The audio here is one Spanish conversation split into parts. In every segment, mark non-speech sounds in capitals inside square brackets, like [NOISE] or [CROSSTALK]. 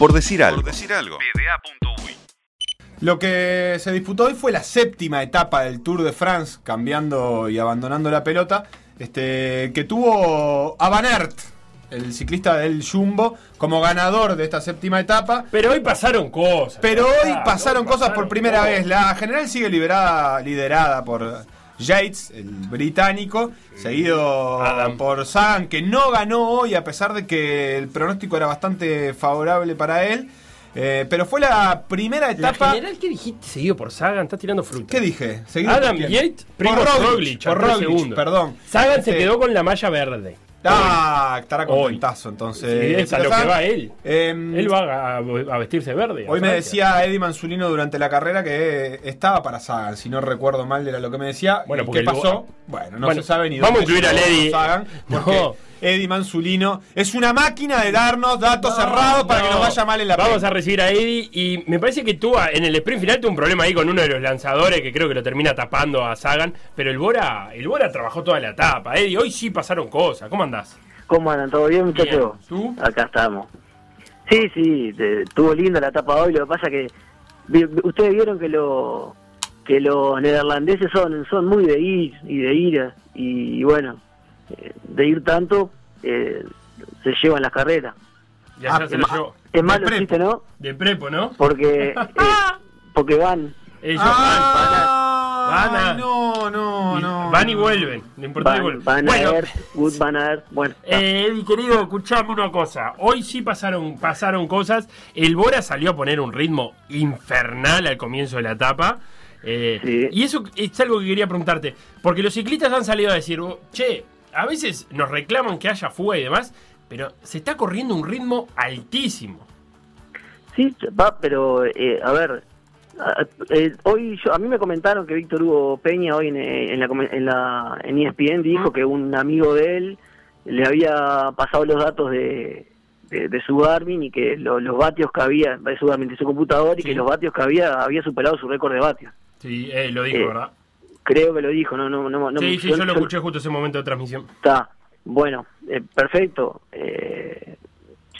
Por decir algo. decir algo. Lo que se disputó hoy fue la séptima etapa del Tour de France, cambiando y abandonando la pelota, este, que tuvo a Van Aert, el ciclista del Jumbo, como ganador de esta séptima etapa. Pero hoy pasaron cosas. Pero hoy Claro, pasaron cosas pasaron por primera cosas. vez. La general sigue liberada, liderada por Yates, el británico, seguido Adam. por Sagan, que no ganó hoy a pesar de que el pronóstico era bastante favorable para él. Eh, pero fue la primera La etapa. general, ¿qué dijiste? Seguido por Sagan, está tirando fruta. ¿Qué dije? Seguido Adam? Yates, Primo Por Roglic, Roglic, por Roglic, segundos. perdón. Sagan se Este, quedó con la malla verde. Ah, estará contentazo entonces. Sí, es a lo que va él. em, Él va a, a vestirse verde. a Hoy me decía Eddie Manzulino durante la carrera que estaba para Sagan, si no recuerdo mal era lo que me decía. Bueno, ¿Y porque ¿Qué pasó? Bueno, no Bueno, se sabe ni vamos dónde a incluir al Eddie. Sagan, [LAUGHS] porque No. Eddie Manzulino es una máquina de darnos datos cerrados para que No, nos vaya mal en la Vamos a recibir a Eddie y me parece que tú en el sprint final tuvo un problema ahí con uno de los lanzadores que creo que lo termina tapando a Sagan, pero el Bora, el Bora trabajó toda la etapa. Eddie, hoy sí pasaron cosas. ¿Cómo andás? ¿Cómo andan? ¿Todo bien, muchachos? ¿Tú? Acá estamos. Sí, sí, te- estuvo linda la etapa hoy. Lo que pasa que vi- vi- ustedes vieron que lo que los neerlandeses son son muy de ir y de ir y, bueno, eh, de ir tanto eh, se llevan las carreras. Ya Ah, se es llevó. Es malo prepo. el chiste, ¿no? De prepo, ¿no? Porque eh, [LAUGHS] porque van Ellos Ah, van, van a- no, no, y- no. van y vuelven. Lo importante es van, vuelven. van a Bueno, ver, Wood van a ver, bueno. Eh, Eddie, querido, escuchame una cosa. Hoy sí pasaron, pasaron cosas. El Bora salió a poner un ritmo infernal al comienzo de la etapa. Eh, Sí. Y eso es algo que quería preguntarte. Porque los ciclistas han salido a decir, "Oh, che, a veces nos reclaman que haya fuga y demás, pero se está corriendo un ritmo altísimo. Sí, va, pero eh, a ver, eh, hoy yo, a mí me comentaron que Víctor Hugo Peña hoy en, en la, en la en ESPN dijo que un amigo de él le había pasado los datos de, de, de su Garmin y que lo- los vatios que había de su Garmin de su computador y Sí. que los vatios que había había superado su récord de vatios. Sí, eh, lo dijo, Eh, ¿verdad? Creo que lo dijo, no no no, no sí, sí, yo lo escuché justo ese momento de transmisión. Está, bueno, eh, perfecto. Eh,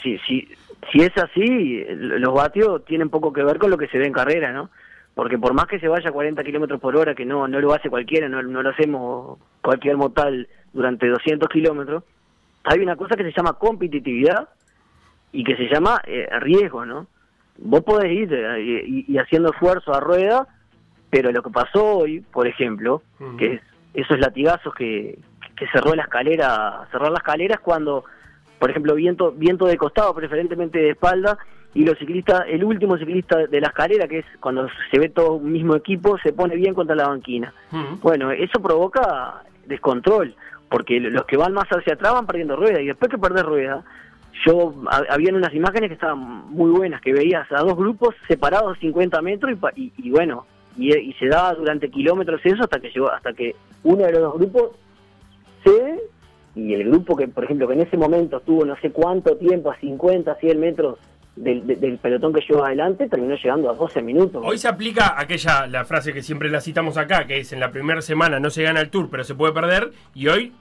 si, si, si es así, los vatios tienen poco que ver con lo que se ve en carrera, ¿no? Porque por más que se vaya a 40 kilómetros por hora, que no, no lo hace cualquiera, no, no lo hacemos cualquier mortal durante 200 kilómetros, hay una cosa que se llama competitividad y que se llama eh, riesgo, ¿no? Vos podés ir eh, y, y haciendo esfuerzo a rueda, pero lo que pasó hoy, por ejemplo, que es esos latigazos que, que cerró la escalera, cerrar la escalera es cuando, por ejemplo, viento, viento de costado, preferentemente de espalda, y los ciclistas, el último ciclista de la escalera, que es cuando se ve todo un mismo equipo, se pone bien contra la banquina. Bueno, eso provoca descontrol, porque los que van más hacia atrás van perdiendo rueda, y después que perdés rueda, yo ha- habían unas imágenes que estaban muy buenas, que veías a dos grupos separados 50 metros y, y, y bueno, y, se daba durante kilómetros eso hasta que llegó, hasta que uno de los dos grupos cede y el grupo que, por ejemplo, que en ese momento estuvo no sé cuánto tiempo, a 50, 100 metros del, de- del pelotón que llevó adelante, terminó llegando a 12 minutos. Hoy se aplica aquella, la frase que siempre la citamos acá, que es en la primera semana no se gana el tour, pero se puede perder, y hoy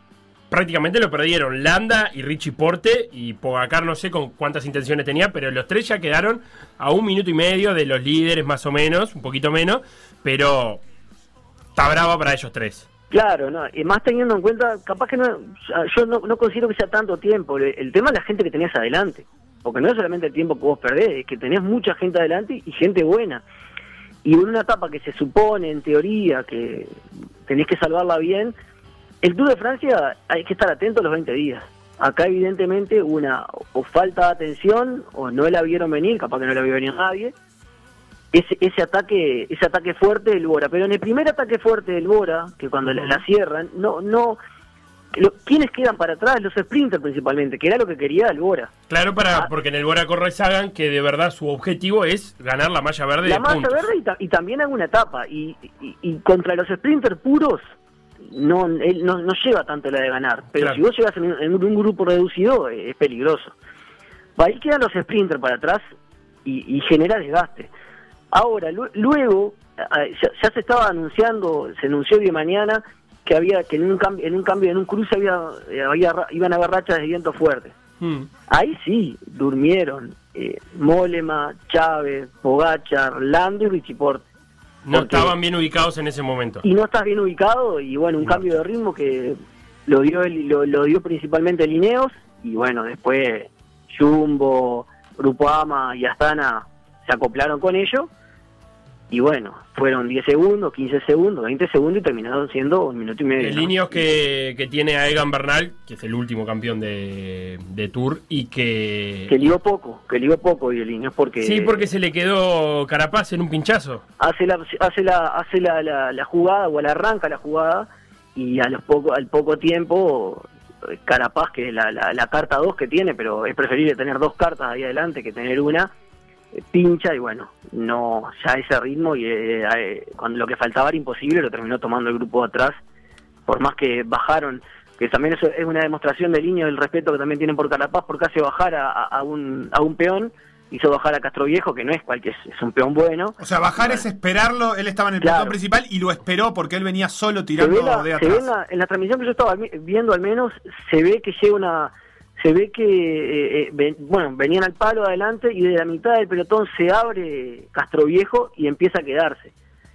prácticamente lo perdieron Landa y Richie Porte, y Pogacar no sé con cuántas intenciones tenía, pero los tres ya quedaron a un minuto y medio de los líderes más o menos, un poquito menos, pero está brava para ellos tres. Claro, no, y más teniendo en cuenta, capaz que no, yo no, no considero que sea tanto tiempo, el, tema es la gente que tenías adelante, porque no es solamente el tiempo que vos perdés, es que tenés mucha gente adelante y gente buena. Y en una etapa que se supone, en teoría, que tenés que salvarla bien, el Tour de Francia hay que estar atento los 20 días. Acá evidentemente una o falta de atención o no la vieron venir, capaz que no la vio venir nadie, ese, ese ataque ese ataque fuerte del Bora. Pero en el primer ataque fuerte del Bora, que cuando la, la cierran, no no lo- ¿quiénes quedan para atrás? Los sprinters principalmente, que era lo que quería el Bora. Claro, para, Ah. porque en el Bora corre Sagan, que de verdad su objetivo es ganar la malla verde La de malla puntos. verde y, ta- y también alguna etapa. Y, y- y contra los sprinters puros, no, él no, no lleva tanto la de ganar. Pero Claro. si vos llegas en, un- en un grupo reducido, eh, es peligroso. Ahí quedan los sprinters para atrás y, y genera desgaste. Ahora, lu- luego, ya, ya se estaba anunciando, se anunció hoy de mañana que había que en un cambio, en un cambio, en un cruce había, eh, había iban a haber rachas de viento fuerte. Mm. Ahí sí, durmieron eh, Molema, Chávez, Pogachar, Lando y Richiport. No Porque- estaban bien ubicados en ese momento. Y no estás bien ubicado y bueno, un No. cambio de ritmo que lo dio el- lo, lo dio principalmente Lineos y bueno, después Jumbo, Grupo Ama y Astana se acoplaron con ello y bueno, fueron 10 segundos, 15 segundos, 20 segundos y terminaron siendo un minuto y medio. El ¿no? Ineos que, que tiene a Egan Bernal, que es el último campeón de, de Tour, y que... Que ligó poco, que ligó poco y el Lineos porque... Sí, porque se le quedó Carapaz en un pinchazo. hace la hace la hace la, la, la jugada o la arranca la jugada y a los poco al poco tiempo eh, Carapaz que es la, la, la carta 2 que tiene pero es preferible tener dos cartas ahí adelante que tener una pincha y bueno no ya ese ritmo y eh, eh, cuando lo que faltaba era imposible lo terminó tomando el grupo de atrás por más que bajaron que también eso es una demostración del niño del respeto que también tienen por Carapaz porque hace bajar a, un a un peón hizo bajar a Castro Viejo que no es cualquier es un peón bueno O sea, bajar es esperarlo. Él estaba en el Claro. principal y lo esperó porque él venía solo tirando la- de se ve atrás. en, la, en la transmisión que yo estaba vi- viendo al menos se ve que llega una se ve que eh, eh, bueno venían al palo adelante y de la mitad del pelotón se abre Castro Viejo y empieza a quedarse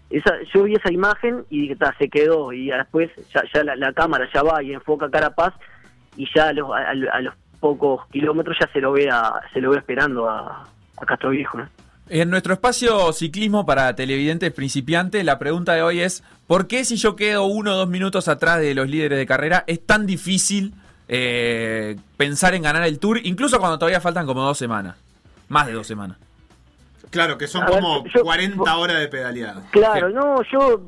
esa yo vi esa imagen y dije "Ta, se quedó y después ya, la, cámara ya va y enfoca Carapaz y ya a los, a, los pocos kilómetros ya se lo ve a- se lo ve esperando a, a Castro Viejo ¿no? En nuestro espacio ciclismo para televidentes principiantes, la pregunta de hoy es, ¿por qué si yo quedo uno o dos minutos atrás de los líderes de carrera es tan difícil eh, pensar en ganar el Tour, incluso cuando todavía faltan como dos semanas? Más de dos semanas. Claro, que son A ver, como yo- 40 horas de pedaleada. Claro, no, yo,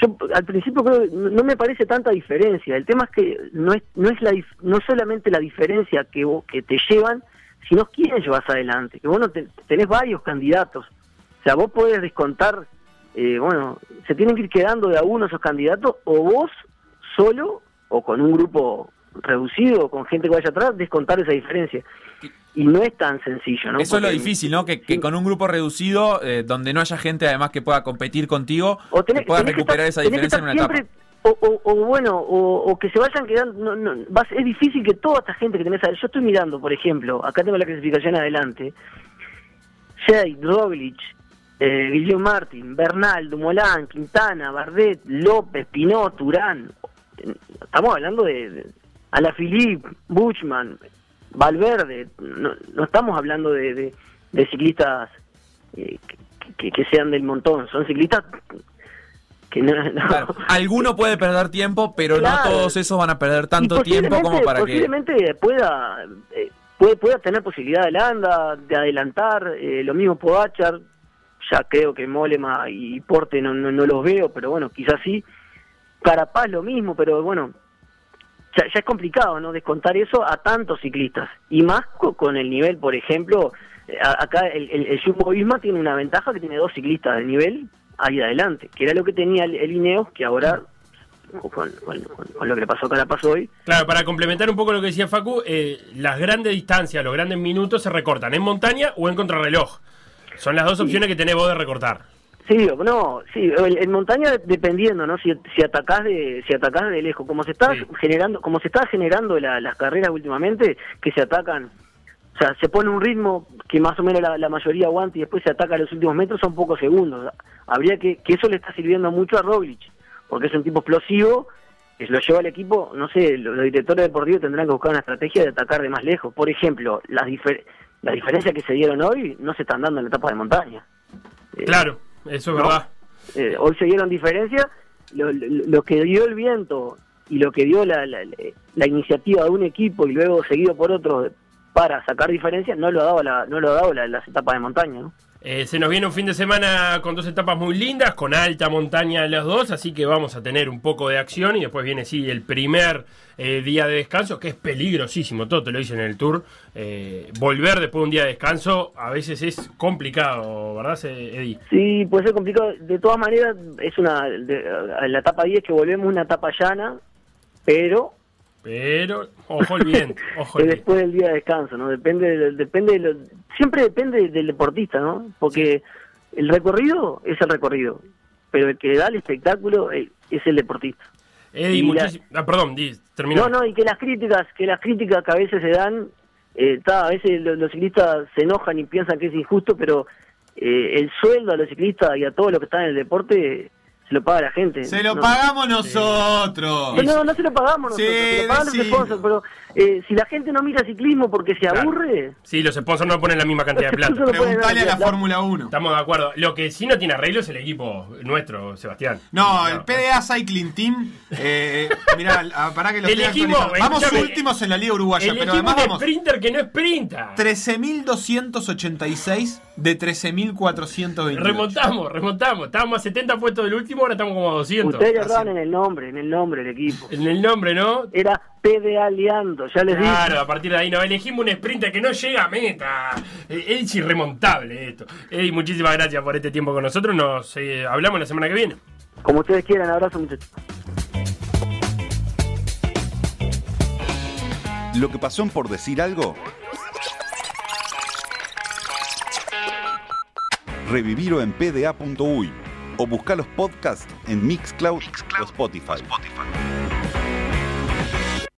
yo al principio creo que no me parece tanta diferencia. El tema es que no es no es la no es solamente la diferencia que vos- que te llevan, sino quién llevas adelante. Que vos no te- tenés varios candidatos. O sea, vos podés descontar, eh, bueno, se tienen que ir quedando de a uno esos candidatos, o vos solo, o con un grupo reducido, con gente que vaya atrás, descontar esa diferencia. Y no es tan sencillo, ¿no? Eso es lo difícil, ¿no? Que, con un grupo reducido, eh, donde no haya gente además que pueda competir contigo, o que tenés, que recuperar estar- esa diferencia en una etapa. siempre- O, o- o bueno, o, o que se vayan quedando. No, no, vas- es difícil que toda esta gente que tenés. Yo estoy mirando, por ejemplo, acá tengo la clasificación adelante. Shade, Roglic, eh, Guillermo Martin, Bernal, Dumoulin, Quintana, Bardet, López, Pinot, Turán. Estamos hablando de, de Alaphilippe, Buchman, Valverde. No, no estamos hablando de, de- de ciclistas eh, que, que sean del montón. Son ciclistas que no, no- Claro, alguno puede perder tiempo, pero Claro. no todos esos van a perder tanto tiempo como posiblemente- para que... posiblemente pueda eh, puede, pueda tener posibilidad de landa, de adelantar, eh, lo mismo Pogachar, ya creo que Molema y Porte no, no, no los veo, pero bueno, quizás sí. Carapaz lo mismo, pero bueno, ya, ya es complicado, ¿no? Descontar eso a tantos ciclistas. Y más co- con el nivel, por ejemplo, eh, acá el, el, el Jumbo Visma tiene una ventaja que tiene dos ciclistas de nivel ahí adelante, que era lo que tenía el, el Ineos, que ahora, con, con- con- con lo que le pasó a Carapaz hoy, Claro, para complementar un poco lo que decía Facu, eh, las grandes distancias, los grandes minutos se recortan en montaña o en contrarreloj. Son las dos opciones que tenés vos de recortar. Sí, no, sí, el- en montaña dependiendo, ¿no? Si, si atacás de si atacás de lejos, como se está Sí. generando, como se está generando la- las carreras últimamente, que se atacan, o sea, se pone un ritmo que más o menos la, la mayoría aguanta y después se ataca a los últimos metros, son pocos segundos. Habría que que eso le está sirviendo mucho a Roglic, porque es un tipo explosivo, que lo lleva al equipo, no sé, los, los directores deportivos tendrán que buscar una estrategia de atacar de más lejos. Por ejemplo, las difer las diferencias que se dieron hoy no se están dando en la etapa de montaña. Eh, Claro, eso es no. verdad. eh, hoy se dieron diferencias, lo, lo- lo que dio el viento y lo que dio la, la, la iniciativa de un equipo y luego seguido por otros para sacar diferencias, no lo ha dado, la, no lo ha dado la- las etapas de montaña. ¿no? Eh, se nos viene un fin de semana con dos etapas muy lindas, con alta montaña las dos, así que vamos a tener un poco de acción y después viene sí el primer eh, día de descanso, que es peligrosísimo, todo te lo dicen en el tour. Eh, volver después de un día de descanso a veces es complicado, ¿verdad, Eddie? Sí, puede ser complicado. De todas maneras, es una la etapa 10 que volvemos una etapa llana, pero Pero, ojo el viento, [LAUGHS] ojo el viento. después del día de descanso, ¿no? Depende, de- depende de lo- siempre depende del deportista, ¿no? Porque el recorrido es el recorrido, pero el que da el espectáculo eh, es el deportista. Eddie, muchísimo. Ah, perdón, terminó. No, no, y que las críticas, que las críticas que a veces se dan eh, ta, a veces lo- los, ciclistas se enojan y piensan que es injusto, pero eh, el sueldo a los ciclistas y a todos los que están en el deporte se lo paga la gente. Se lo No- pagamos nosotros. Pero no, no se lo pagamos Sí, nosotros, se lo pagan los sponsors, pero eh, si la gente no mira ciclismo porque se Claro. aburre, Sí, los sponsors no ponen la misma cantidad de [LAUGHS] plata. Preguntale a la Fórmula 1. Estamos de acuerdo. Lo que sí no tiene arreglo es el equipo nuestro, Sebastián. No, el PDA Cycling Team. Eh, [LAUGHS] mirá, ah, pará que lo El equipo. Vamos últimos en la Liga Uruguaya, el pero además de vamos. sprinter que no sprinta. 13.286 de 13.422. Remontamos, remontamos. Estábamos a 70 puestos del último, ahora estamos como a 200. ustedes erraban en el nombre, en el nombre del equipo. En el nombre, ¿no? Era PDA Leando, ya les dije. Claro, a partir de ahí nos elegimos un sprinter que no llega a meta. Eh, Es irremontable esto. Ey, muchísimas gracias por este tiempo con nosotros. Nos eh, hablamos la semana que viene. Como ustedes quieran, abrazo muchachos. Lo que pasó en por decir algo. Revivirlo en pda.uy o buscar los podcasts en Mixcloud, o Spotify.